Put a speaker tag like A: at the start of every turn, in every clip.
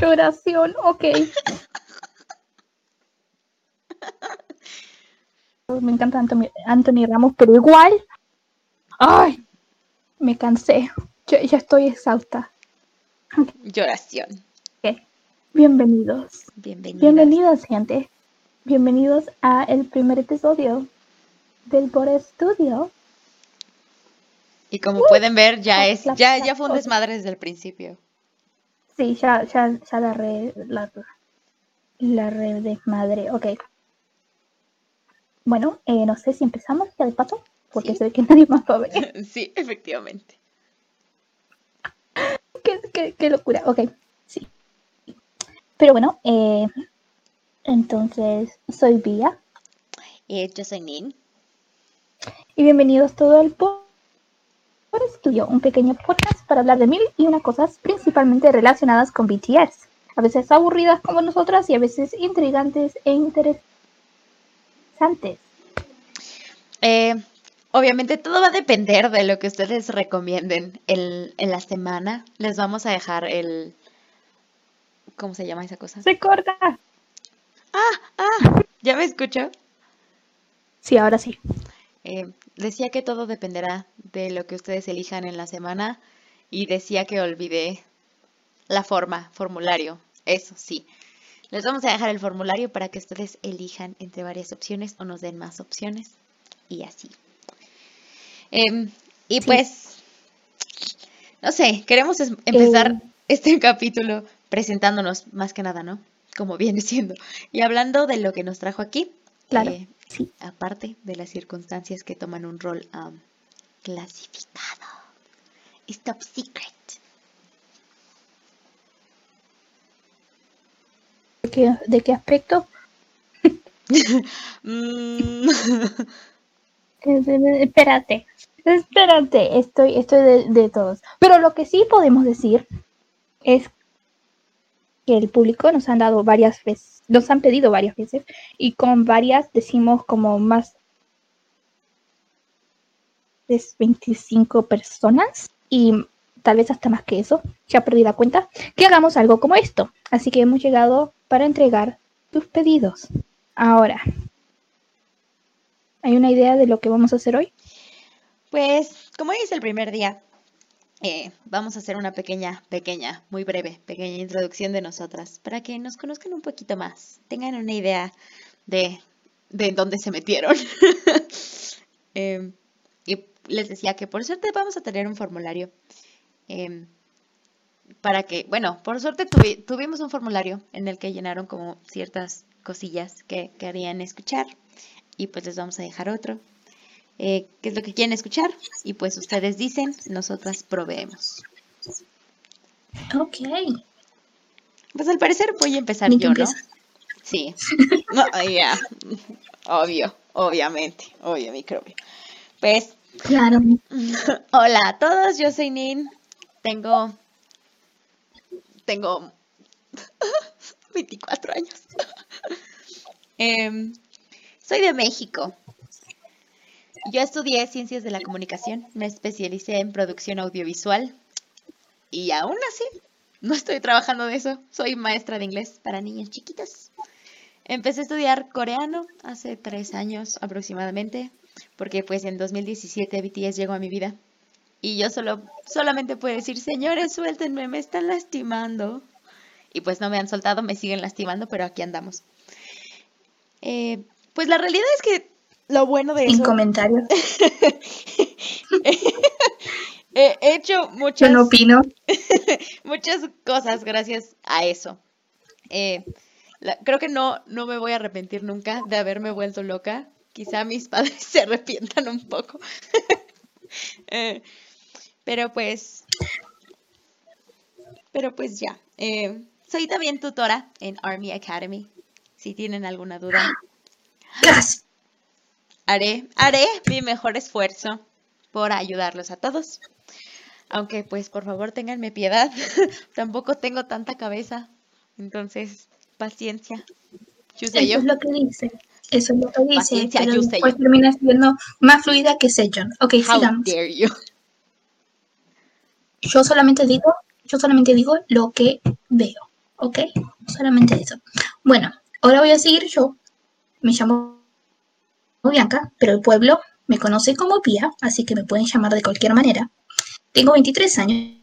A: Qué oración, ok. Me encanta Anthony, Anthony Ramos, pero igual. Ay, me cansé. Yo ya estoy exhausta.
B: Lloración.
A: Ok. Bienvenidos.
B: Bienvenidas.
A: Bienvenidos, gente. Bienvenidos a el primer episodio del Bora Studio.
B: Y como pueden ver, ya es, ya, ya fue un desmadre desde el principio.
A: Sí, ya, ya, ya la re, la, la re desmadre. Ok. Bueno, eh, no sé si empezamos ya de paso, porque
B: Sí.
A: se ve que nadie más va a ver.
B: Sí, efectivamente.
A: qué, qué- qué locura. Ok, sí. Pero bueno, eh, entonces soy Vía
B: Eh, yo soy Nin.
A: y bienvenidos todo al por Estudio, un pequeño podcast para hablar de mil y una cosas principalmente relacionadas con BTS. A veces aburridas como nosotras y a veces intrigantes e interesantes.
B: Eh, obviamente todo va a depender de lo que ustedes recomienden en, en la semana. Les vamos a dejar el... ¿Cómo se llama esa cosa?
A: Se corta.
B: ¿Ya me escuchó?
A: Sí, ahora sí.
B: Eh, decía que todo dependerá de lo que ustedes elijan en la semana y decía que olvidé la forma, formulario. Eso sí. Les vamos a dejar el formulario para que ustedes elijan entre varias opciones o nos den más opciones y así. Em, y
A: Sí.
B: pues, no sé, queremos empezar
A: Eh.
B: este capítulo presentándonos más que nada, ¿no? Como viene siendo. Y hablando de lo que nos trajo aquí.
A: Claro,
B: eh,
A: sí.
B: aparte de las circunstancias que toman un rol um, clasificado. Es top secret.
A: ¿De qué, de qué aspecto?
B: Mm,
A: Espérate, espérate, estoy, estoy de, de todos. Pero lo que sí podemos decir es el público nos han dado varias veces, nos han pedido varias veces, y con varias decimos como más de 25 personas, y tal vez hasta más que eso, ya perdí la cuenta, que hagamos algo como esto. Así que hemos llegado para entregar tus pedidos. Ahora, ¿hay una idea de lo que vamos a hacer hoy?
B: pues, como hoy es el primer día, eh, vamos a hacer una pequeña, pequeña, muy breve, pequeña introducción de nosotras para que nos conozcan un poquito más, tengan una idea de, de dónde se metieron. Em, y les decía que por suerte vamos a tener un formulario. em, para que, bueno, por suerte tuvi- tuvimos un formulario en el que llenaron como ciertas cosillas que querían escuchar y pues les vamos a dejar otro. Eh, ¿Qué es lo que quieren escuchar? Y pues ustedes dicen, nosotras proveemos.
A: Ok.
B: Pues al parecer voy a empezar yo, ¿no? Sí. No, ya. Obvio, obviamente, obvio, microbio. Pues
A: Claro.
B: Hola a todos, yo soy Nin. Tengo. Tengo. 24 años. Em, soy de México. Yo estudié Ciencias de la Comunicación, me especialicé en producción audiovisual y aún así no estoy trabajando de eso. Soy maestra de inglés para niños chiquitos. Empecé a estudiar coreano hace tres años aproximadamente, porque pues en 2017 BTS llegó a mi vida. Y yo solo, solamente puedo decir, señores, suéltenme, me están lastimando. Y pues no me han soltado, me siguen lastimando, pero aquí andamos. Eh, pues la realidad es que lo bueno de
A: Sin
B: eso...
A: comentarios.
B: He he hecho muchas,
A: Yo no opino.
B: muchas cosas gracias a eso. Eh, la- creo que no, no me voy a arrepentir nunca de haberme vuelto loca. Quizá mis padres se arrepientan un poco. Eh, pero pues, pero pues ya. Eh, soy también tutora en Army Academy. Si tienen alguna duda. haré, haré mi mejor esfuerzo por ayudarlos a todos. Aunque pues por favor tenganme piedad. Tampoco tengo tanta cabeza. Entonces, paciencia.
A: Eso es lo que dice. Eso es lo que dice.
B: Paciencia,
A: pero después
B: yo.
A: termina siendo más fluida que Sejong. Ok,
B: How
A: sigamos.
B: dare you.
A: Yo solamente digo, yo solamente digo lo que veo. ¿ok? Solamente eso. Bueno, ahora voy a seguir yo. Me llamo Bianca, pero el pueblo me conoce como Pía, así que me pueden llamar de cualquier manera. Tengo 23 años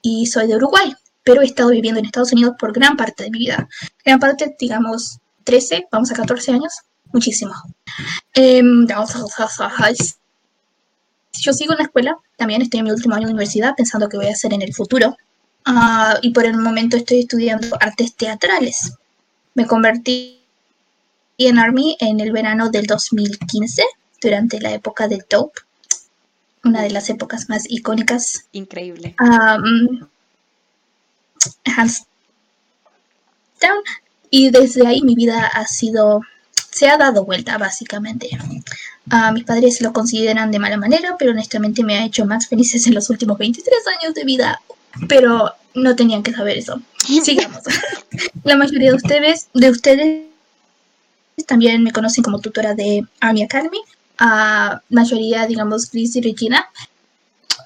A: y soy de Uruguay, pero he estado viviendo en Estados Unidos por gran parte de mi vida. Gran parte, digamos, 13, vamos a 14 años, muchísimo. Em, yo sigo en la escuela, también estoy en mi último año de universidad pensando qué voy a hacer en el futuro. Ah, y por el momento estoy estudiando artes teatrales. Me convertí en Army en el verano del 2015, durante la época del Dope, una de las épocas más icónicas.
B: Increíble.
A: Um, hands down. Y desde ahí mi vida ha sido, se ha dado vuelta básicamente. Uh, mis padres lo consideran de mala manera, pero honestamente me ha hecho más felices en los últimos 23 años de vida. Pero no tenían que saber eso. Sigamos. La mayoría de ustedes, de ustedes también me conocen como tutora de Army Academy. A mayoría, digamos, Chris y Regina.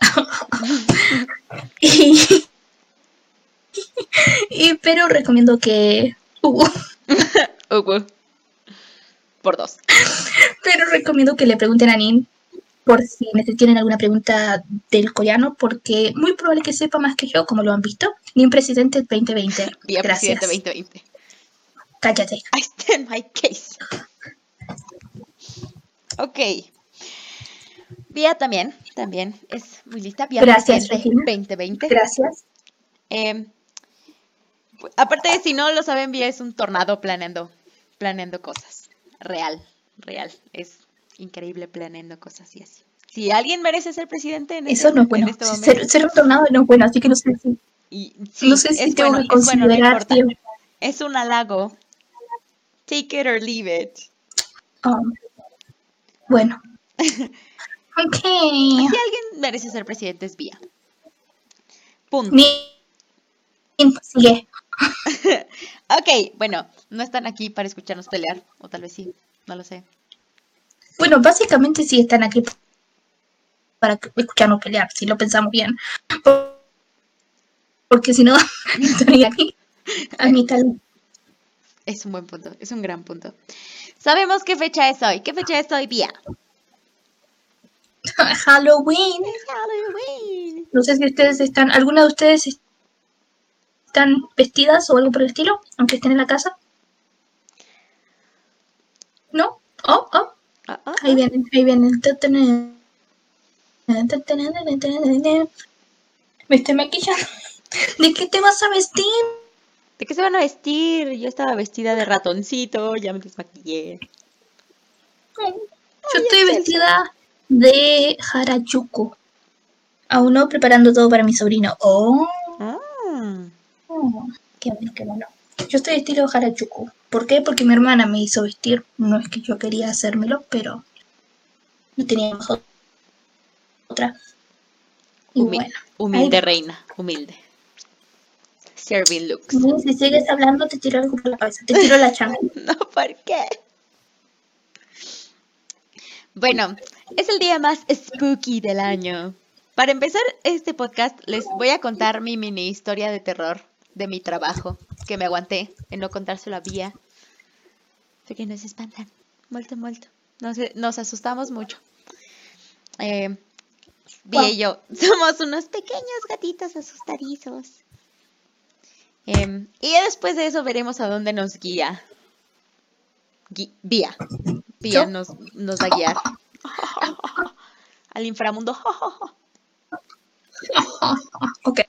A: y, pero recomiendo que Hugo.
B: Hugo. Por dos.
A: Pero recomiendo que le pregunten a Nin por si tienen alguna pregunta del coreano, porque muy probable que sepa más que yo, como lo han visto. Nin Presidente 2020.
B: Bien, Gracias. Presidente 2020.
A: Cállate.
B: I stand my case. Ok. Vía también, también es muy lista. Vía
A: Gracias,
B: 2020.
A: Gracias.
B: Eh, aparte de si no lo saben, Vía es un tornado planeando, planeando cosas. Real, real. Es increíble planeando cosas y así. Si alguien merece ser presidente en
A: Eso este, no es bueno. Este ser, un tornado no es bueno, así que no sé si. no sé si tengo que considerar.
B: es un halago Take it or leave it.
A: Um, bueno. ok. Si
B: alguien merece ser presidente es Vía. Punto.
A: Sigue.
B: ok, bueno, no están aquí para escucharnos pelear, o tal vez sí, no lo sé.
A: Bueno, básicamente sí están aquí para escucharnos pelear, si lo pensamos bien. Porque si no, estaría aquí a mi tal
B: es un buen punto, es un gran punto. Sabemos qué fecha es hoy. ¿Qué fecha es hoy, Vía?
A: Halloween.
B: Halloween.
A: No sé si ustedes están, ¿alguna de ustedes están vestidas o algo por el estilo, aunque estén en la casa? ¿No? Oh, oh. Ah, ah, ahí ah. vienen, ahí vienen. Me estoy maquillando. ¿De qué te vas a vestir?
B: ¿De qué se van a vestir? Yo estaba vestida de ratoncito, ya me desmaquillé.
A: Yo estoy vestida de Harajuku. Aún no preparando todo para mi sobrino. Oh. Ah. oh. Qué bueno, qué bueno. Yo estoy estilo Harajuku. ¿Por qué? Porque mi hermana me hizo vestir. No es que yo quería hacérmelo, pero no teníamos otra.
B: bueno, humilde reina, humilde. Serving looks.
A: si sigues hablando, te tiro algo por la cabeza. Te tiro la changa.
B: no, ¿por qué? Bueno, es el día más spooky del año. Para empezar este podcast, les voy a contar mi mini historia de terror de mi trabajo, que me aguanté en no contárselo a Vía. que nos espantan. Muerto, muerto. Nos, nos asustamos mucho. Eh, Vía y yo somos unos pequeños gatitos asustadizos. Em, y después de eso veremos a dónde nos guía. vía. Vía nos, nos va a guiar. Al inframundo.
A: ok.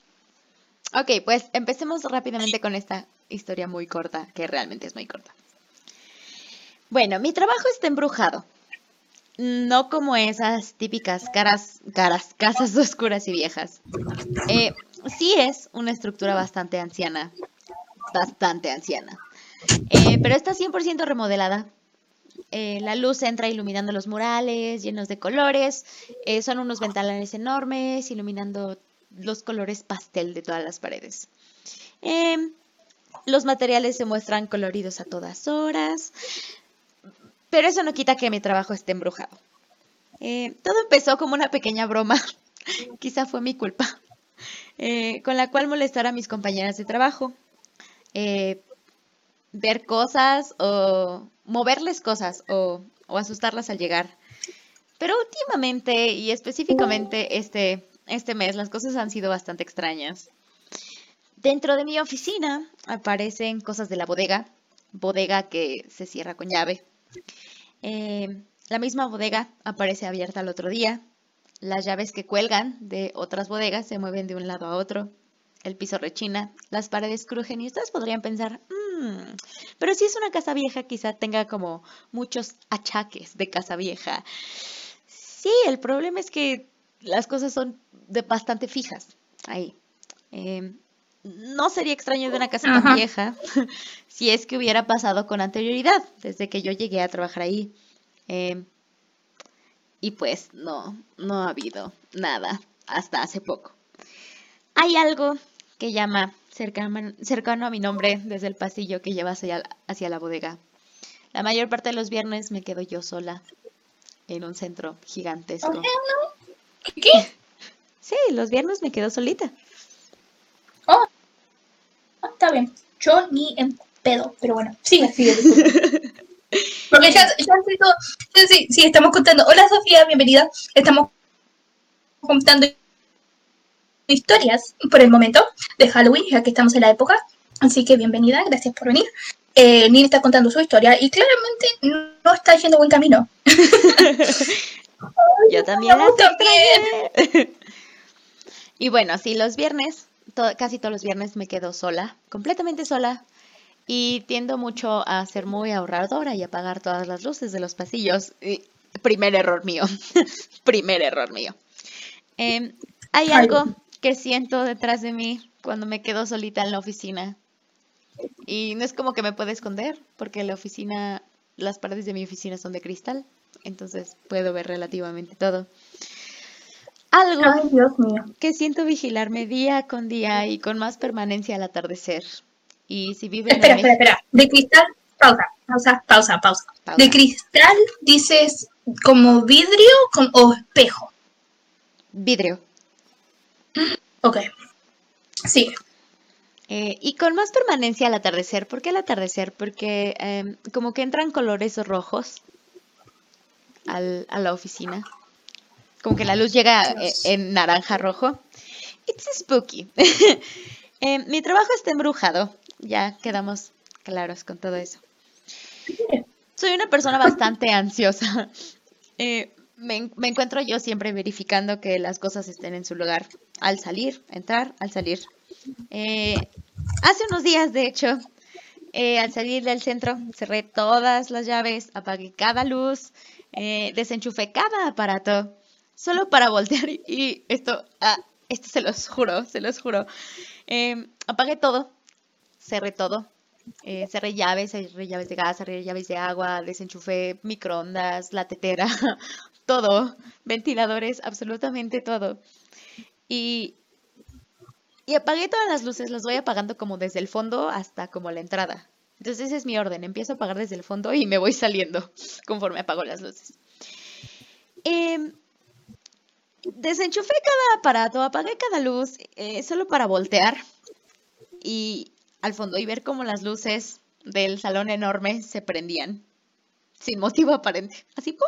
B: Ok, pues empecemos rápidamente con esta historia muy corta, que realmente es muy corta. Bueno, mi trabajo está embrujado. No como esas típicas caras, caras, casas oscuras y viejas. Eh, sí es una estructura bastante anciana, bastante anciana, eh, pero está 100% remodelada. Eh, la luz entra iluminando los murales llenos de colores, eh, son unos ventanales enormes iluminando los colores pastel de todas las paredes. los materiales se muestran coloridos a todas horas, pero eso no quita que mi trabajo esté embrujado. todo empezó como una pequeña broma, quizá fue mi culpa. Eh, con la cual molestar a mis compañeras de trabajo. Eh, ver cosas o moverles cosas o, asustarlas al llegar. Pero últimamente y específicamente este, este mes las cosas han sido bastante extrañas. Dentro de mi oficina aparecen cosas de la bodega, bodega que se cierra con llave. Eh, la misma bodega aparece abierta al otro día. Las llaves que cuelgan de otras bodegas se mueven de un lado a otro. El piso rechina, las paredes crujen y ustedes podrían pensar, mmm, pero si es una casa vieja quizá tenga como muchos achaques de casa vieja. Sí, el problema es que las cosas son de bastante fijas ahí. Eh, no sería extraño de una casa tan vieja si es que hubiera pasado con anterioridad, desde que yo llegué a trabajar ahí. Eh, y pues no, no ha habido nada hasta hace poco. Hay algo que llama cercano, cercano a mi nombre desde el pasillo que lleva hacia, hacia la bodega. La mayor parte de los viernes me quedo yo sola en un centro gigantesco.
A: ¿Qué?
B: Sí, los viernes me quedo solita.
A: Oh, está bien. Yo ni en pedo, pero bueno, sigue, sigue. Porque ya, ya, ya sí, sí, estamos contando. Hola Sofía, bienvenida. Estamos contando historias por el momento de Halloween, ya que estamos en la época. Así que bienvenida, gracias por venir. Eh, está contando su historia y claramente no está yendo buen camino.
B: Yo también. también. y bueno, sí, los viernes, casi todos los viernes me quedo sola, completamente sola. Y tiendo mucho a ser muy ahorradora y apagar todas las luces de los pasillos. primer error mío. primer error mío. Em, hay algo que siento detrás de mí cuando me quedo solita en la oficina. Y no es como que me pueda esconder, porque la oficina, las paredes de mi oficina son de cristal, entonces puedo ver relativamente todo. Algo que siento vigilarme día con día y con más permanencia al atardecer. Y si vive
A: Espera, espera, espera. De cristal, pausa, pausa, pausa, pausa. De cristal dices como vidrio o espejo.
B: Vidrio.
A: Ok. Sí.
B: Eh, y con más permanencia al atardecer. ¿Por qué al atardecer? Porque em, como que entran colores rojos al, a la oficina. Como que la luz llega eh, en naranja rojo. It's spooky. Em, mi trabajo está embrujado. Ya quedamos claros con todo eso. Soy una persona bastante ansiosa. Eh, me, encuentro yo siempre verificando que las cosas estén en su lugar. Al salir, entrar, al salir. Eh, hace unos días, de hecho, eh, al salir del centro, cerré todas las llaves, apagué cada luz, desenchufé cada aparato, solo para voltear. Y esto, ah, esto se los juro, se los juro. apagué todo, cerré todo, eh, cerré llaves, cerré llaves de gas, cerré llaves de agua, desenchufé microondas, la tetera, todo, ventiladores, absolutamente todo. Y, apagué todas las luces, las voy apagando como desde el fondo hasta como la entrada. Entonces ese es mi orden, empiezo a apagar desde el fondo y me voy saliendo conforme apago las luces. Em, desenchufé cada aparato, apagué cada luz, eh, solo para voltear y al fondo y ver cómo las luces del salón enorme se prendían sin motivo aparente. Así, ¡pum!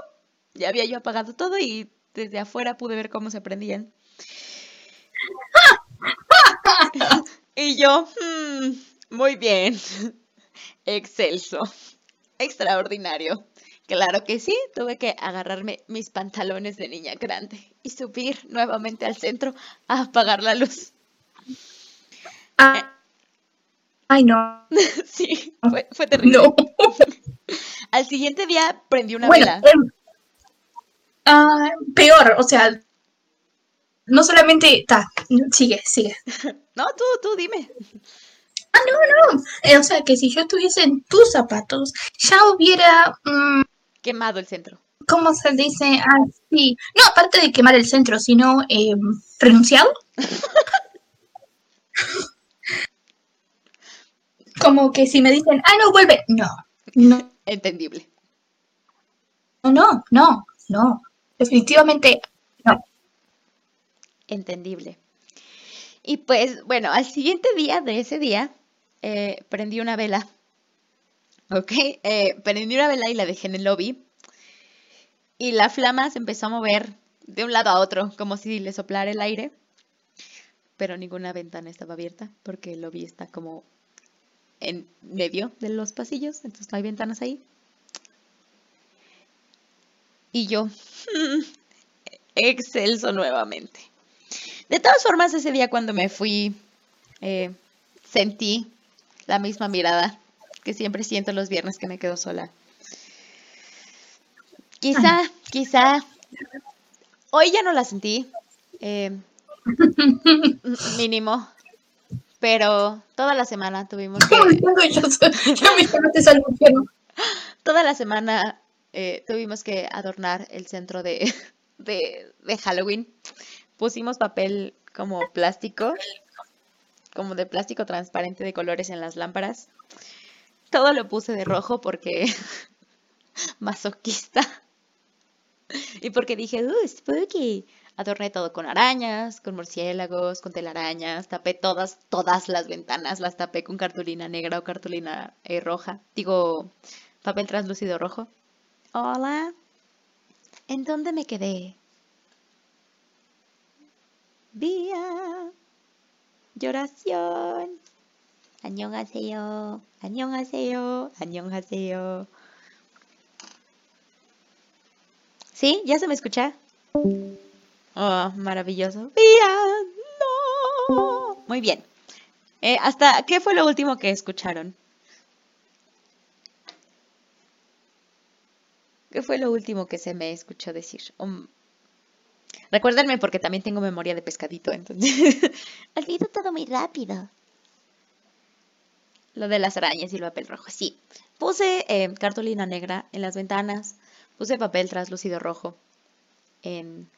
B: Ya había yo apagado todo y desde afuera pude ver cómo se prendían. y yo, hmm, muy bien, excelso, extraordinario. Claro que sí, tuve que agarrarme mis pantalones de niña grande y subir nuevamente al centro a apagar la luz.
A: Ah. Eh, Ay, no.
B: sí, fue, terrible. No. Al siguiente día prendí una vela. Em,
A: ah, peor, o sea, no solamente. Ta, sigue, sigue.
B: No, tú, tú, dime.
A: Ah, no, no. Eh, o sea, que si yo estuviese en tus zapatos, ya hubiera. Mm,
B: Quemado el centro.
A: ¿Cómo se dice? Ah, sí. No, aparte de quemar el centro, sino eh, renunciado. Como que si me dicen, ah, no, vuelve. No, no.
B: Entendible.
A: No, no, no, no. Definitivamente no.
B: Entendible. Y pues, bueno, al siguiente día de ese día, eh, prendí una vela. ¿Ok? Eh, prendí una vela y la dejé en el lobby. Y la flama se empezó a mover de un lado a otro, como si le soplara el aire. Pero ninguna ventana estaba abierta, porque el lobby está como en medio de los pasillos, entonces no hay ventanas ahí. Y yo, excelso nuevamente. De todas formas, ese día cuando me fui, eh, sentí la misma mirada que siempre siento los viernes que me quedo sola. Quizá, quizá, hoy ya no la sentí, eh, mínimo, pero toda la semana tuvimos que... Toda la semana eh, tuvimos que adornar el centro de, de, de Halloween. Pusimos papel como plástico, como de plástico transparente de colores en las lámparas. Todo lo puse de rojo porque masoquista. Y porque dije, uh, spooky. Adorné todo con arañas, con murciélagos, con telarañas, tapé todas, todas las ventanas, las tapé con cartulina negra o cartulina eh, roja, digo, papel translúcido rojo. Hola, ¿en dónde me quedé? Vía, lloración. 안녕하세요. 안녕하세요. 안녕하세요. ¿Sí? ¿Ya se me escucha? Oh, maravilloso. no. Muy bien. Eh, ¿Hasta qué fue lo último que escucharon? ¿Qué fue lo último que se me escuchó decir? Um, recuérdenme porque también tengo memoria de pescadito, entonces olvido todo muy rápido. Lo de las arañas y el papel rojo, sí. Puse eh, cartulina negra en las ventanas, puse papel translúcido rojo en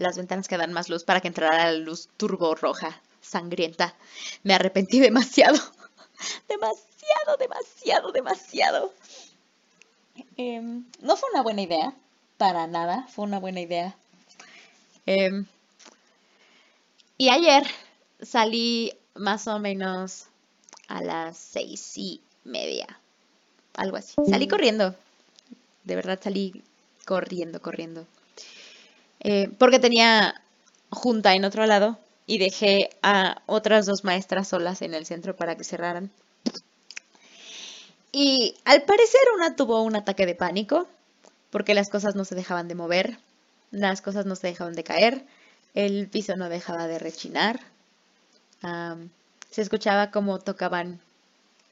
B: las ventanas que dan más luz para que entrara la luz turbo roja, sangrienta. Me arrepentí demasiado. demasiado, demasiado, demasiado. Em, no fue una buena idea, para nada, fue una buena idea. Em, y ayer salí más o menos a las seis y media, algo así. Salí corriendo, de verdad salí corriendo, corriendo. Eh, porque tenía junta en otro lado y dejé a otras dos maestras solas en el centro para que cerraran. Y al parecer una tuvo un ataque de pánico porque las cosas no se dejaban de mover, las cosas no se dejaban de caer, el piso no dejaba de rechinar, se escuchaba como tocaban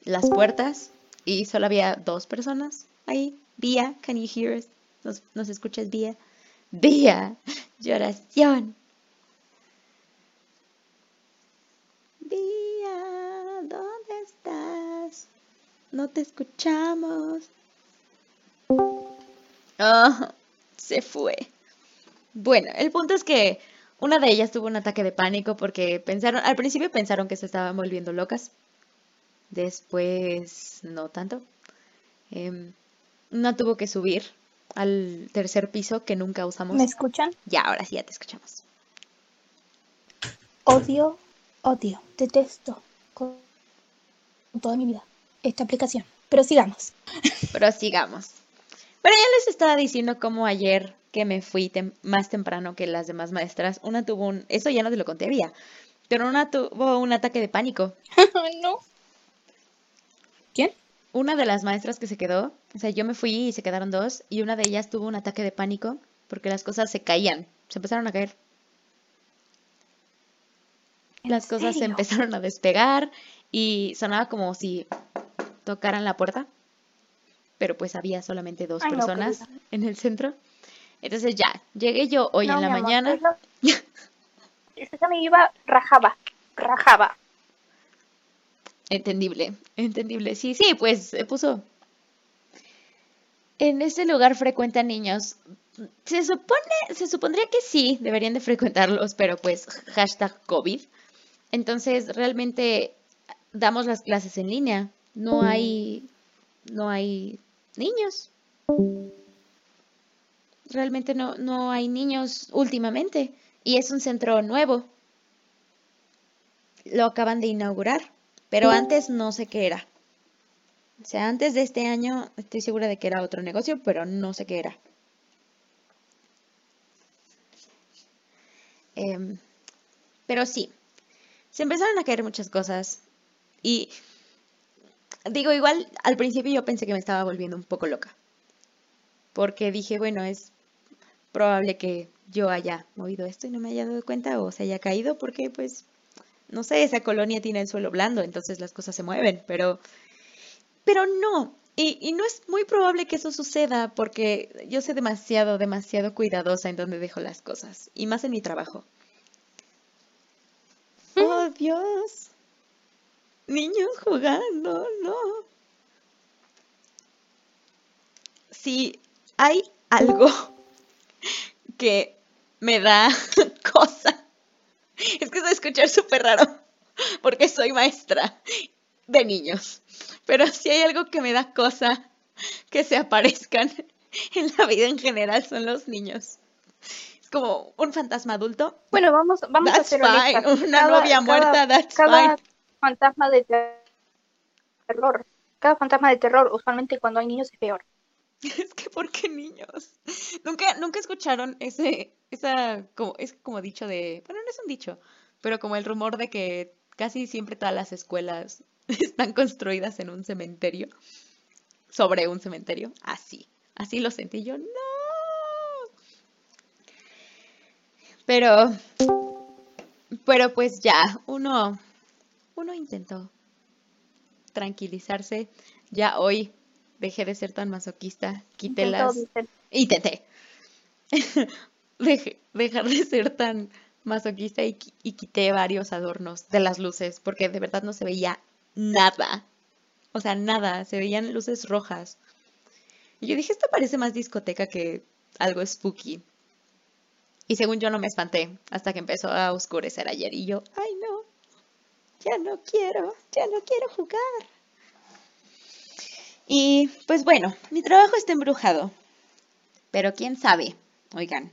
B: las puertas y solo había dos personas ahí. Vía, can you hear us? ¿Nos, nos escuchas, Vía? Vía, lloración. Vía, ¿dónde estás? No te escuchamos. Oh, se fue. Bueno, el punto es que una de ellas tuvo un ataque de pánico porque pensaron, al principio pensaron que se estaban volviendo locas. Después, no tanto. Eh, una tuvo que subir al tercer piso que nunca usamos.
A: ¿Me escuchan?
B: Ya, ahora sí ya te escuchamos.
A: Odio, odio, detesto con toda mi vida esta aplicación. Pero sigamos.
B: Pero sigamos. Pero ya les estaba diciendo cómo ayer que me fui más temprano que las demás maestras, una tuvo un... Eso ya no te lo conté, había. Pero una tuvo un ataque de pánico.
A: no.
B: Una de las maestras que se quedó, o sea, yo me fui y se quedaron dos, y una de ellas tuvo un ataque de pánico porque las cosas se caían, se empezaron a caer. Las cosas se empezaron a despegar y sonaba como si tocaran la puerta, pero pues había solamente dos personas en el centro. Entonces ya, llegué yo hoy en la mañana.
A: Esa me iba, rajaba, rajaba.
B: Entendible, entendible. Sí, sí, pues se puso. En este lugar frecuentan niños. Se supone, se supondría que sí, deberían de frecuentarlos, pero pues hashtag COVID. Entonces, realmente damos las clases en línea. No hay, no hay niños. Realmente no, no hay niños últimamente. Y es un centro nuevo. lo acaban de inaugurar, pero antes no sé qué era. O sea, antes de este año estoy segura de que era otro negocio, pero no sé qué era. Em, pero sí, se empezaron a caer muchas cosas. Y digo, igual al principio yo pensé que me estaba volviendo un poco loca. Porque dije, bueno, es probable que yo haya movido esto y no me haya dado cuenta o se haya caído porque pues, no sé, esa colonia tiene el suelo blando, entonces las cosas se mueven, pero, pero no. Y, y no es muy probable que eso suceda porque yo soy demasiado, demasiado cuidadosa en donde dejo las cosas, y más en mi trabajo. Oh, Dios. Niños jugando, no. Si hay algo que me da cosa, es que se escuchar súper raro, porque soy maestra de niños. Pero si hay algo que me da cosa que se aparezcan en la vida en general son los niños como un fantasma adulto.
A: Bueno, vamos, vamos a hacer
B: Una novia muerta, that's cada
A: fantasma de terror. Cada fantasma de terror, usualmente cuando hay niños es peor.
B: Es que ¿por qué niños? Nunca, nunca escucharon ese, esa, es como dicho de, bueno, no es un dicho, pero como el rumor de que casi siempre todas las escuelas están construidas en un cementerio, sobre un cementerio, así, así lo sentí yo, no, Pero, pero pues ya, uno, uno intentó tranquilizarse. Ya hoy dejé de ser tan masoquista, quité las... Intenté. Dejé, dejar de ser tan masoquista y, y quité varios adornos de las luces, porque de verdad no se veía nada. O sea, nada, se veían luces rojas. Y yo dije, esto parece más discoteca que algo spooky. Y según yo no me espanté hasta que empezó a oscurecer ayer y yo, ay no, ya no quiero, ya no quiero jugar. Y pues bueno, mi trabajo está embrujado. Pero quién sabe, oigan,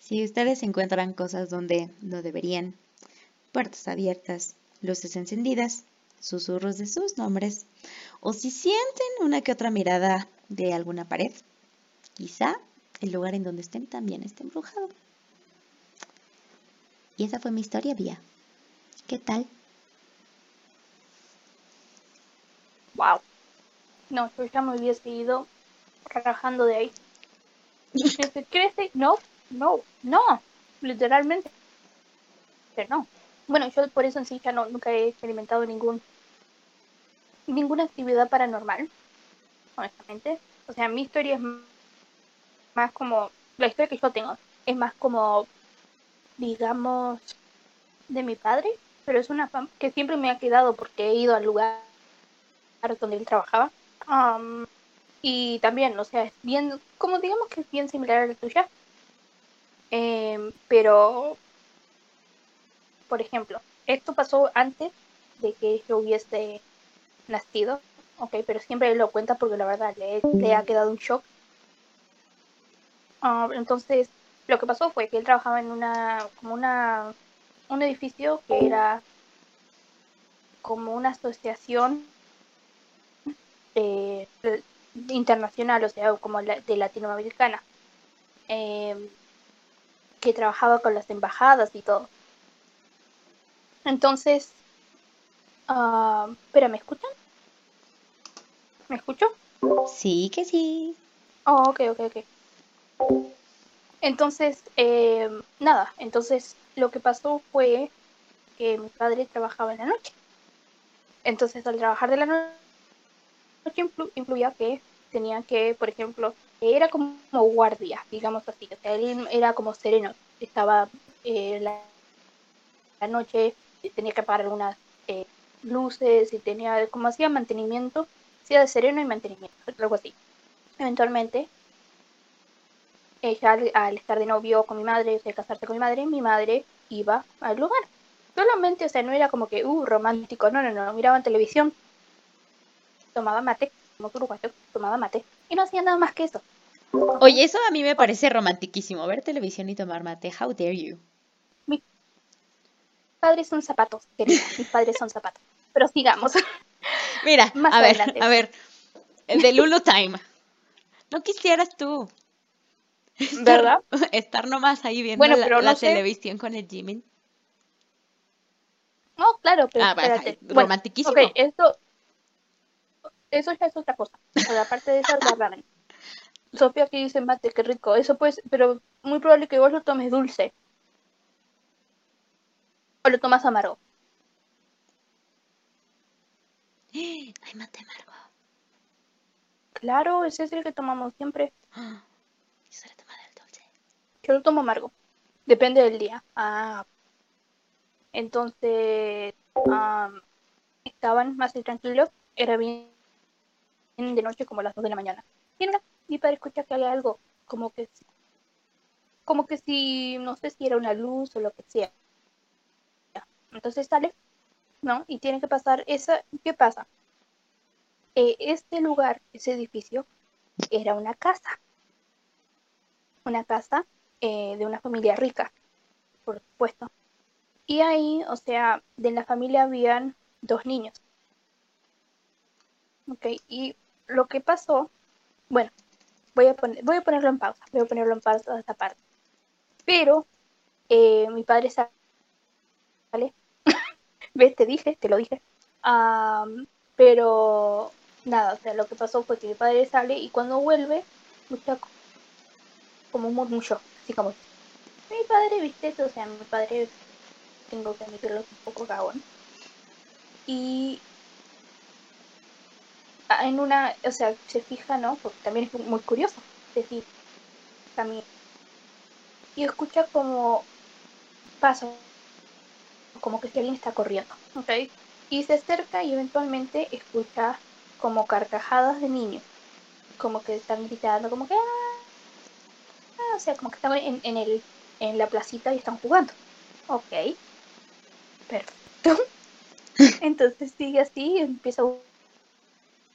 B: si ustedes encuentran cosas donde no deberían, puertas abiertas, luces encendidas, susurros de sus nombres, o si sienten una que otra mirada de alguna pared, quizá el lugar en donde estén también esté embrujado. Y esa fue mi historia, Vía. ¿Qué tal?
A: Wow. No, yo ya me hubiese ido rajando de ahí. ¿Crece? No, no, no. Literalmente. no. Bueno, yo por eso en sí ya no, nunca he experimentado ningún ninguna actividad paranormal, honestamente. O sea, mi historia es más como, la historia que yo tengo, es más como digamos, de mi padre, pero es una fama que siempre me ha quedado porque he ido al lugar donde él trabajaba. Y también, o sea, es bien, como digamos que es bien similar a la tuya. Em, pero, por ejemplo, esto pasó antes de que yo hubiese nacido, ok, pero siempre lo cuenta porque la verdad le, ha quedado un shock. entonces, lo que pasó fue que él trabajaba en una, como una, un edificio que era como una asociación eh, internacional, o sea, como de latinoamericana, em, que trabajaba con las embajadas y todo. Entonces, uh, espera, ¿me escuchan? ¿Me escucho?
B: Sí, que sí.
A: Oh, ok, ok, ok. Entonces, eh, nada, entonces lo que pasó fue que mi padre trabajaba en la noche. Entonces, al trabajar de la noche influía que tenía que, por ejemplo, era como guardia, digamos así. O sea, él era como sereno. Estaba eh, la, la, noche, tenía que apagar algunas eh, luces y tenía, como hacía mantenimiento, hacía de sereno y mantenimiento, algo así. Eventualmente, ella al, estar de novio con mi madre, o sea, casarse con mi madre, mi madre iba al lugar. Solamente, o sea, no era como que, uh, romántico, no, no, no, miraban televisión, tomaba mate, como uruguayo, tomaba mate, y no hacía nada más que eso.
B: Oye, eso a mí me parece romantiquísimo, ver televisión y tomar mate, how dare you.
A: padres son zapatos, querida. Mis padres son zapatos. Pero sigamos.
B: Mira, a ver, a ver. El de Lulu Time. No quisieras tú.
A: ¿Verdad?
B: Estar nomás ahí viendo la, televisión con el Jimin.
A: No, claro, pero ah, espérate.
B: romantiquísimo.
A: ok, esto, eso ya es otra cosa. aparte de eso, ramen. Sofía aquí dice mate, qué rico. Eso pues, pero muy probable que vos lo tomes dulce. O lo tomas amargo.
B: Hay mate amargo.
A: Claro, ese es el que tomamos siempre.
B: Yo lo del dulce.
A: Yo lo tomo amargo. Depende del día. Ah. Entonces, estaban más tranquilos. Era bien de noche como las 2 de la mañana. Y mira, mi padre escucha que hay algo, como que como que si, no sé si era una luz o lo que sea. Entonces sale, ¿no? Y tiene que pasar esa, ¿qué pasa? Eh, este lugar, ese edificio, era una casa. Una casa eh, de una familia rica, por supuesto. Y ahí, o sea, de la familia habían dos niños. Ok, y lo que pasó, bueno, voy a, poner, voy a ponerlo en pausa, voy a ponerlo en pausa esta parte. Pero eh, mi padre sale, ¿ves? Te dije, te lo dije. pero nada, o sea, lo que pasó fue que mi padre sale y cuando vuelve, como un murmullo, así como, mi padre, viste, o sea, mi padre, tengo que admitirlo, un poco cagón. Y en una, o sea, se fija, ¿no? Porque también es muy curioso, decir, también. Y escucha como paso, como que alguien está corriendo, ¿ok? Y se acerca y eventualmente escucha como carcajadas de niños, como que están gritando, como que, ah, o sea, como que están en, en, el, en la placita y están jugando. Ok, perfecto. Entonces sigue así y empieza a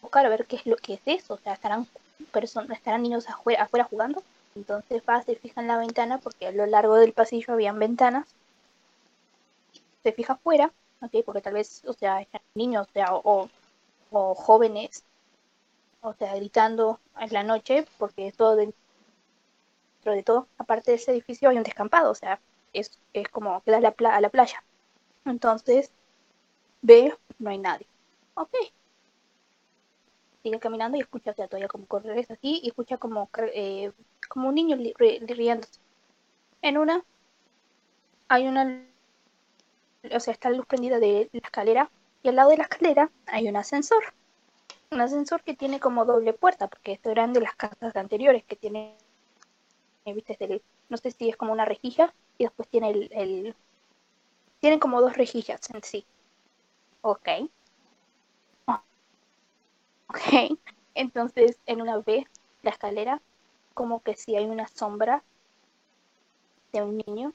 A: buscar a ver qué es lo que es eso. O sea, estarán personas, estarán niños afuera, jugando. Entonces va, se fija en la ventana porque a lo largo del pasillo habían ventanas. Se fija afuera, ¿ok? Porque tal vez, o sea, niños, o sea, o, jóvenes, o sea, gritando en la noche, porque todo dentro de todo, aparte de ese edificio hay un descampado, o sea, es, es como queda la a la playa. Entonces, ve, no hay nadie. Ok, sigue caminando y escucha, o sea, todavía como correr así, y escucha como, eh, como un niño riéndose. En una, hay una, o sea, está la luz prendida de la escalera, y al lado de la escalera hay un ascensor. Un ascensor que tiene como doble puerta, porque esto eran de las casas anteriores, que tiene, viste, no sé si es como una rejilla, y después tiene el, el tienen como dos rejillas en sí. Ok. Ok, entonces en una vez la escalera, como que si hay una sombra de un niño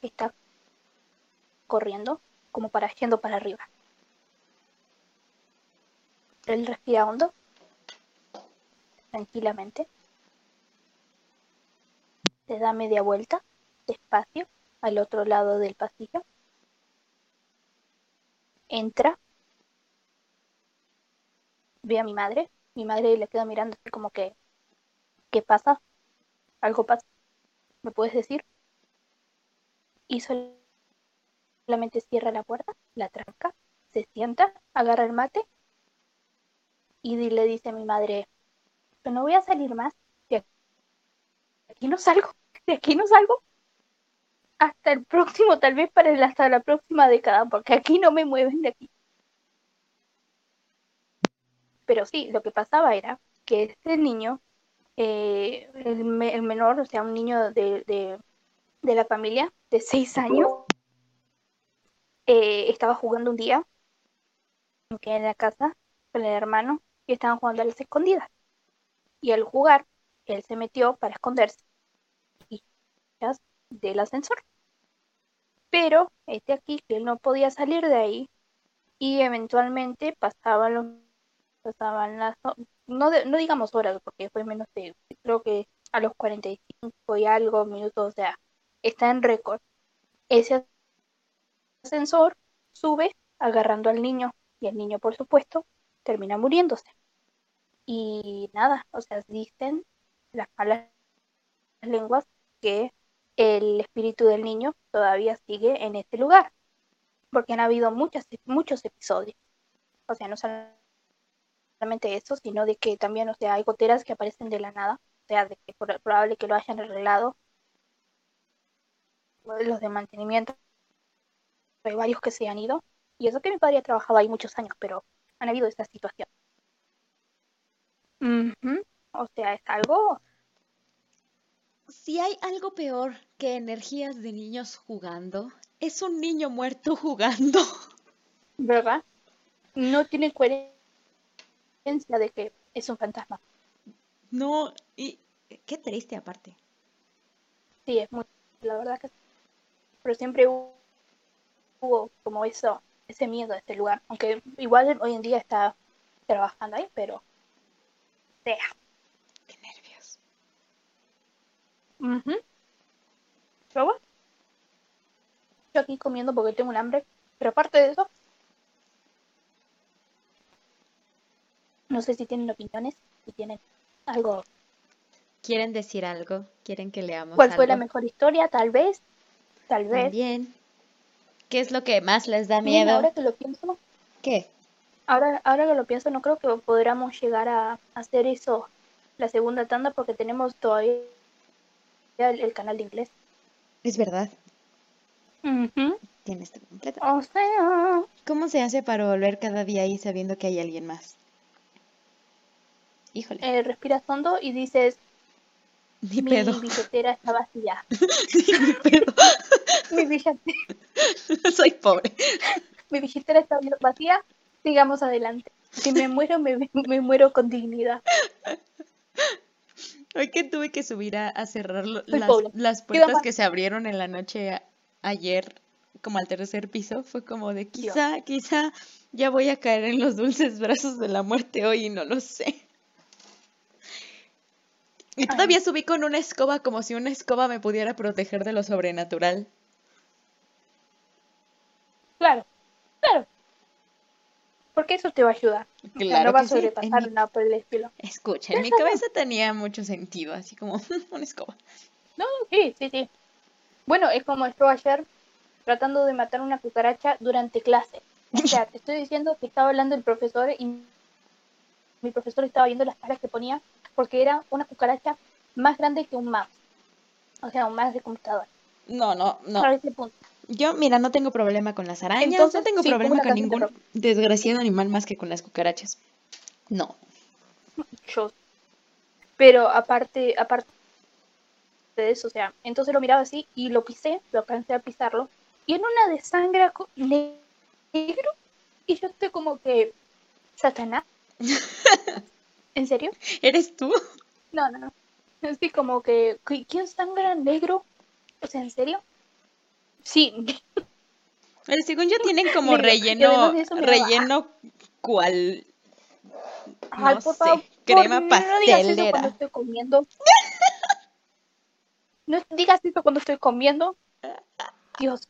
A: que está corriendo, como para yendo para arriba. Él respira hondo, tranquilamente. Se da media vuelta, despacio, al otro lado del pasillo. Entra ve a mi madre, mi madre le queda mirando así como que, ¿qué pasa? ¿Algo pasa? ¿Me puedes decir? Y solamente cierra la puerta, la tranca, se sienta, agarra el mate y le dice a mi madre, no voy a salir más, de aquí no salgo, de aquí no salgo hasta el próximo, tal vez para la próxima década, porque aquí no me mueven de aquí. Pero sí, lo que pasaba era que este niño, eh, el, menor, o sea, un niño de, la familia de seis años, eh, estaba jugando un día en la casa con el hermano y estaban jugando a las escondidas. Y al jugar, él se metió para esconderse del ascensor. Pero este aquí, que él no podía salir de ahí y eventualmente pasaban los pasaban las, no, no digamos horas, porque fue menos de, creo que a los 45 y algo minutos, o sea, está en récord. Ese ascensor, sube agarrando al niño y el niño, por supuesto, termina muriéndose. Y nada, o sea, dicen las malas lenguas que el espíritu del niño todavía sigue en este lugar, porque han habido muchas, muchos episodios. O sea, no solamente eso, sino de que también, o sea, hay goteras que aparecen de la nada, o sea, de que por, probable que lo hayan arreglado los de mantenimiento, hay varios que se han ido, y eso que mi padre ha trabajado ahí muchos años, pero han habido esta situación. O sea, es algo
B: si hay algo peor que energías de niños jugando, es un niño muerto jugando.
A: ¿Verdad? No tiene coherencia de que es un fantasma.
B: No, y qué triste aparte.
A: Sí, es muy, la verdad que pero siempre hubo, como eso, ese miedo a este lugar, aunque igual hoy en día está trabajando ahí, pero sea. Pero bueno, yo aquí comiendo porque tengo un hambre, pero aparte de eso, no sé si tienen opiniones, si tienen algo.
B: ¿Quieren decir algo? ¿Quieren que leamos?
A: ¿Cuál fue la mejor historia? Tal vez. Tal vez.
B: También. ¿Qué es lo que más les da miedo?
A: ahora que lo pienso.
B: ¿Qué?
A: Ahora, ahora que lo pienso, no creo que podamos llegar a hacer eso la segunda tanda porque tenemos todavía el, canal de inglés.
B: Es verdad. Tienes
A: completo. O sea.
B: ¿Cómo se hace para volver cada día ahí sabiendo que hay alguien más? Híjole.
A: Eh, respiras hondo y dices.
B: mi
A: billetera está vacía.
B: pedo.
A: mi billetera.
B: Soy pobre.
A: mi billetera está vacía. Sigamos adelante. Si me muero, me, me muero con dignidad.
B: Hoy que tuve que subir a, cerrar las, puertas que se abrieron en la noche ayer, como al tercer piso, fue como de quizá, quizá ya voy a caer en los dulces brazos de la muerte hoy y no lo sé. Y todavía subí con una escoba como si una escoba me pudiera proteger de lo sobrenatural.
A: Claro, claro. Porque eso te va a ayudar.
B: Claro
A: no va a sobrepasar nada por el estilo.
B: Escucha, en mi cabeza tenía mucho sentido, así como una escoba.
A: No, sí, sí, sí. Bueno, es como estuvo ayer tratando de matar una cucaracha durante clase. O sea, te estoy diciendo que estaba hablando el profesor y mi profesor estaba viendo las caras que ponía porque era una cucaracha más grande que un mouse. O sea, un mouse de computadora.
B: No, no, no.
A: Ese punto.
B: Yo, mira, no tengo problema con las arañas, no tengo problema con ningún desgraciado animal más que con las cucarachas. No.
A: Yo. Pero aparte, aparte de eso, o sea, entonces lo miraba así y lo pisé, lo alcancé a pisarlo, y en una de sangre negro, y yo estoy como que, Satanás. ¿En serio?
B: ¿Eres tú?
A: No, no, no. Estoy como que, ¿quién sangra negro? O sea, ¿en serio? Sí.
B: Pero según yo tienen como relleno, relleno cual, no sé, crema pastelera. No digas eso
A: cuando estoy comiendo. no digas eso cuando estoy comiendo. Dios.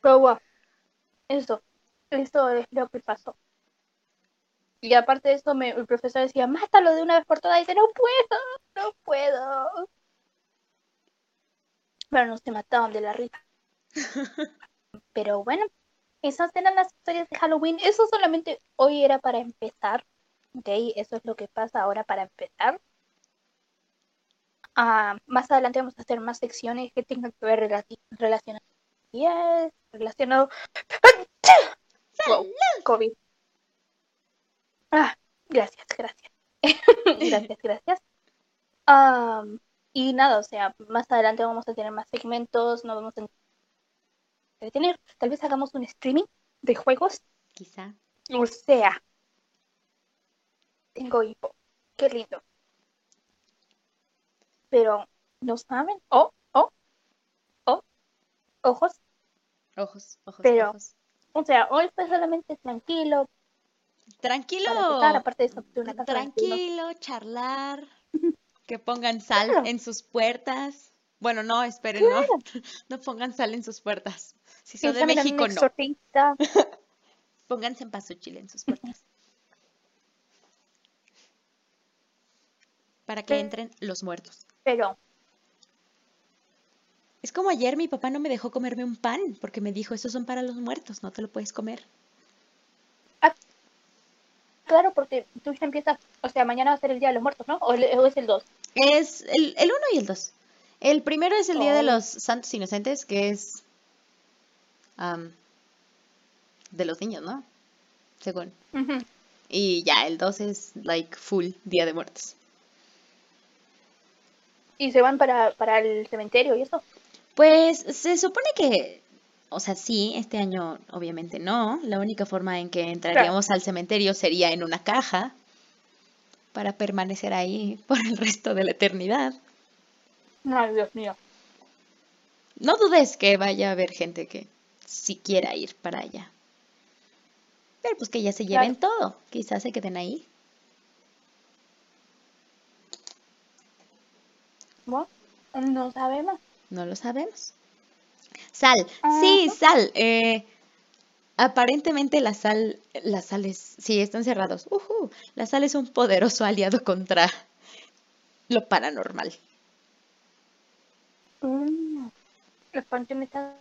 A: Pero bueno, eso, eso es lo que pasó. Y aparte de eso, me, el profesor decía, mátalo de una vez por todas. Y dice, no puedo, no puedo pero no se mataban de la risa. pero bueno, esas eran las historias de Halloween. Eso solamente hoy era para empezar. Ok, eso es lo que pasa ahora para empezar. Ah, más adelante vamos a hacer más secciones que tengan que ver relacionadas yes, relacionado COVID. Ah, gracias, gracias. gracias, gracias. Um, y nada, o sea, más adelante vamos a tener más segmentos, no vamos a tener, tal vez hagamos un streaming de juegos.
B: Quizá.
A: O sea, tengo hipo, qué lindo. Pero, ¿no saben? Oh, oh, oh, ojos.
B: Ojos, ojos,
A: Pero,
B: ojos.
A: o sea, hoy fue solamente tranquilo.
B: Tranquilo.
A: aparte de una
B: tranquilo, charlar. Que pongan sal en sus puertas. Bueno, no, esperen, no, no pongan sal en sus puertas. Si son de México, no. Pónganse en chile en sus puertas. Para que entren los muertos.
A: Pero,
B: Es como ayer mi papá no me dejó comerme un pan porque me dijo, esos son para los muertos, no te lo puedes comer.
A: Claro, porque tú ya empiezas, o sea, mañana va a ser el Día de los Muertos, ¿no? O, es el 2.
B: Es el, el 1 y el 2. El primero es el Día de
A: Oh.
B: los Santos Inocentes, que es am, de los niños, ¿no? Según. Y ya, el 2 es like full Día de Muertos.
A: Y se van para, para el cementerio y eso.
B: Pues se supone que, o sea, sí, este año obviamente no. La única forma en que entraríamos al cementerio sería en una caja para permanecer ahí por el resto de la eternidad.
A: Ay, Dios mío.
B: No dudes que vaya a haber gente que sí quiera ir para allá. Pero pues que ya se lleven todo. Quizás se queden ahí.
A: Bueno, no sabemos.
B: No lo sabemos. Sal. Sí, sal. Eh, aparentemente la sal, las sales, sí, están cerrados. Ujú. La sal es un poderoso aliado contra lo paranormal.
A: Mm, los panteones están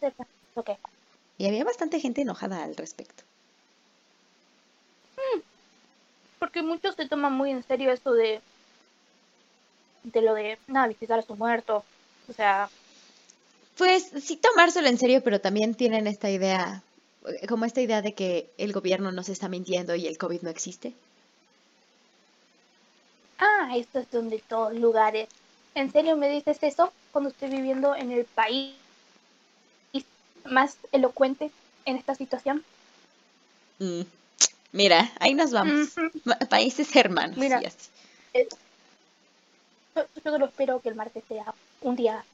A: cerca. Ok.
B: Y había bastante gente enojada al respecto.
A: Porque muchos se toman muy en serio esto de de lo de nada, visitar a sus muertos. O sea,
B: Pues sí tomárselo en serio, pero también tienen esta idea, eh, como esta idea de que el gobierno nos está mintiendo y el COVID no existe.
A: ah, esto es donde todos lugares. ¿En serio me dices eso cuando estoy viviendo en el país más elocuente en esta situación?
B: Mm, Mira, ahí nos vamos. Países hermanos.
A: Mira.
B: así.
A: Eh, Yo, yo solo espero que el martes sea un día.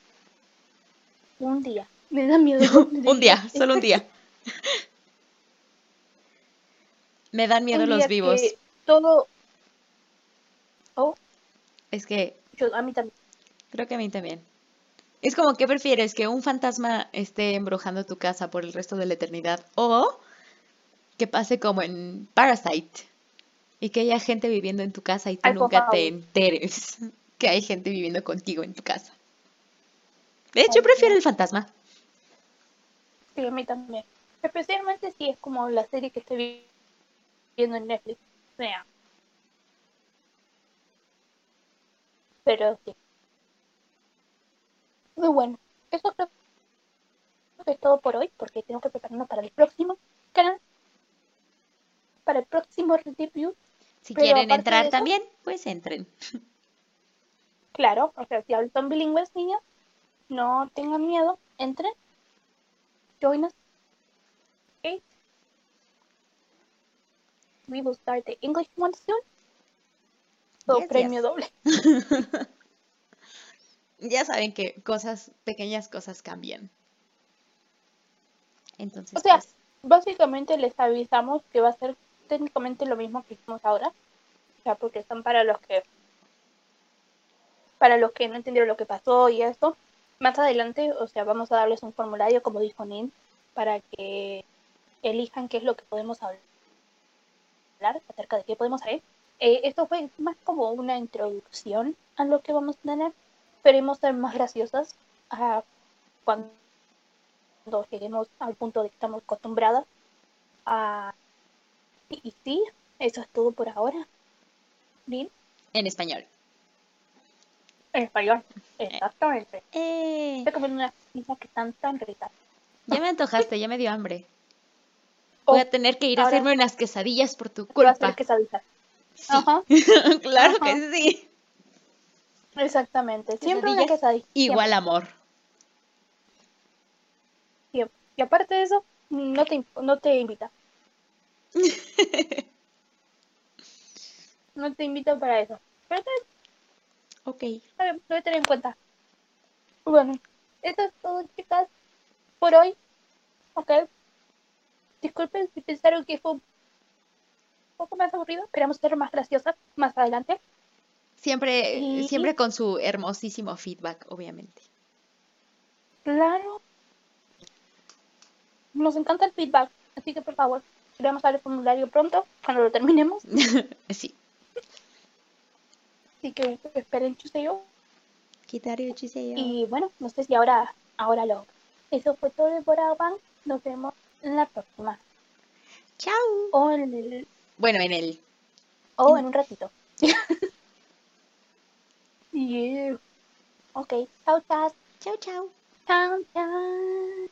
A: Un día. Me da miedo.
B: un día, solo un día. Me dan miedo los vivos.
A: todo. Oh,
B: Es que
A: yo, a mí también.
B: creo que a mí también. Es como, ¿qué prefieres? ¿Que un fantasma esté embrujando tu casa por el resto de la eternidad? ¿O que pase como en Parasite? Y que haya gente viviendo en tu casa y tú
A: Ay,
B: nunca te enteres que hay gente viviendo contigo en tu casa. De hecho,
A: Ay,
B: prefiero el fantasma.
A: Sí, a mí también. Especialmente si es como la serie que estoy vi- viendo en Netflix. O sea. Pero sí. Muy bueno. Eso creo que es todo por hoy, porque tengo que prepararme para el próximo canal. Para el próximo review.
B: Si
A: Pero
B: quieren entrar
A: eso-
B: también, pues entren.
A: Claro, o sea, si son bilingües, niñas, no tengan miedo, entren. Join us. Okay. We will start the English one soon. So,
B: Yes,
A: premio
B: yes.
A: doble.
B: Ya saben que cosas, pequeñas cosas cambian. Entonces,
A: O sea,
B: pues,
A: básicamente les avisamos que va a ser técnicamente lo mismo que hicimos ahora. O sea, porque son para los que para los que no entendieron lo que pasó y eso. Más adelante, o sea, vamos a darles un formulario, como dijo Nin, para que elijan qué es lo que podemos hablar acerca de qué podemos saber. Eh, esto fue más como una introducción a lo que vamos a tener. Esperemos ser más graciosas a cuando lleguemos al punto de que estamos acostumbradas. Y, y sí, eso es todo por ahora. Bien,
B: en español.
A: En español. Exactamente.
B: Eh,
A: Estoy comiendo unas pizzas que están tan ricas.
B: ya me antojaste, ya me dio hambre.
A: Oh,
B: Voy a tener que ir a hacerme unas quesadillas por tu
A: voy a
B: culpa.
A: hacer quesadillas.
B: Sí,
A: Ajá,
B: claro
A: Ajá.
B: que sí.
A: exactamente. Siempre una quesadilla.
B: Igual amor.
A: Siempre. Y aparte de eso, no te, no te invita. No te invita para eso. Pero
B: Ok.
A: lo voy a tener en cuenta. Bueno, eso es todo, chicas, por hoy. Ok. Disculpen si pensaron que fue un poco más aburrido. Esperamos ser más graciosas más adelante.
B: Siempre,
A: Y-
B: siempre con su hermosísimo feedback, obviamente.
A: Claro. Nos encanta el feedback, así que por favor, queremos dar el formulario pronto, cuando lo terminemos.
B: sí.
A: Así que esperen chuseo.
B: Kitario Chiseo.
A: Y bueno, no sé si ahora, ahora lo. Eso fue todo por Avan. Nos vemos en la próxima.
B: Chao.
A: O en, el,
B: Bueno, en el
A: o en un ratito. yeah. Ok, chao, chao.
B: chao, chao.
A: Chao, chao.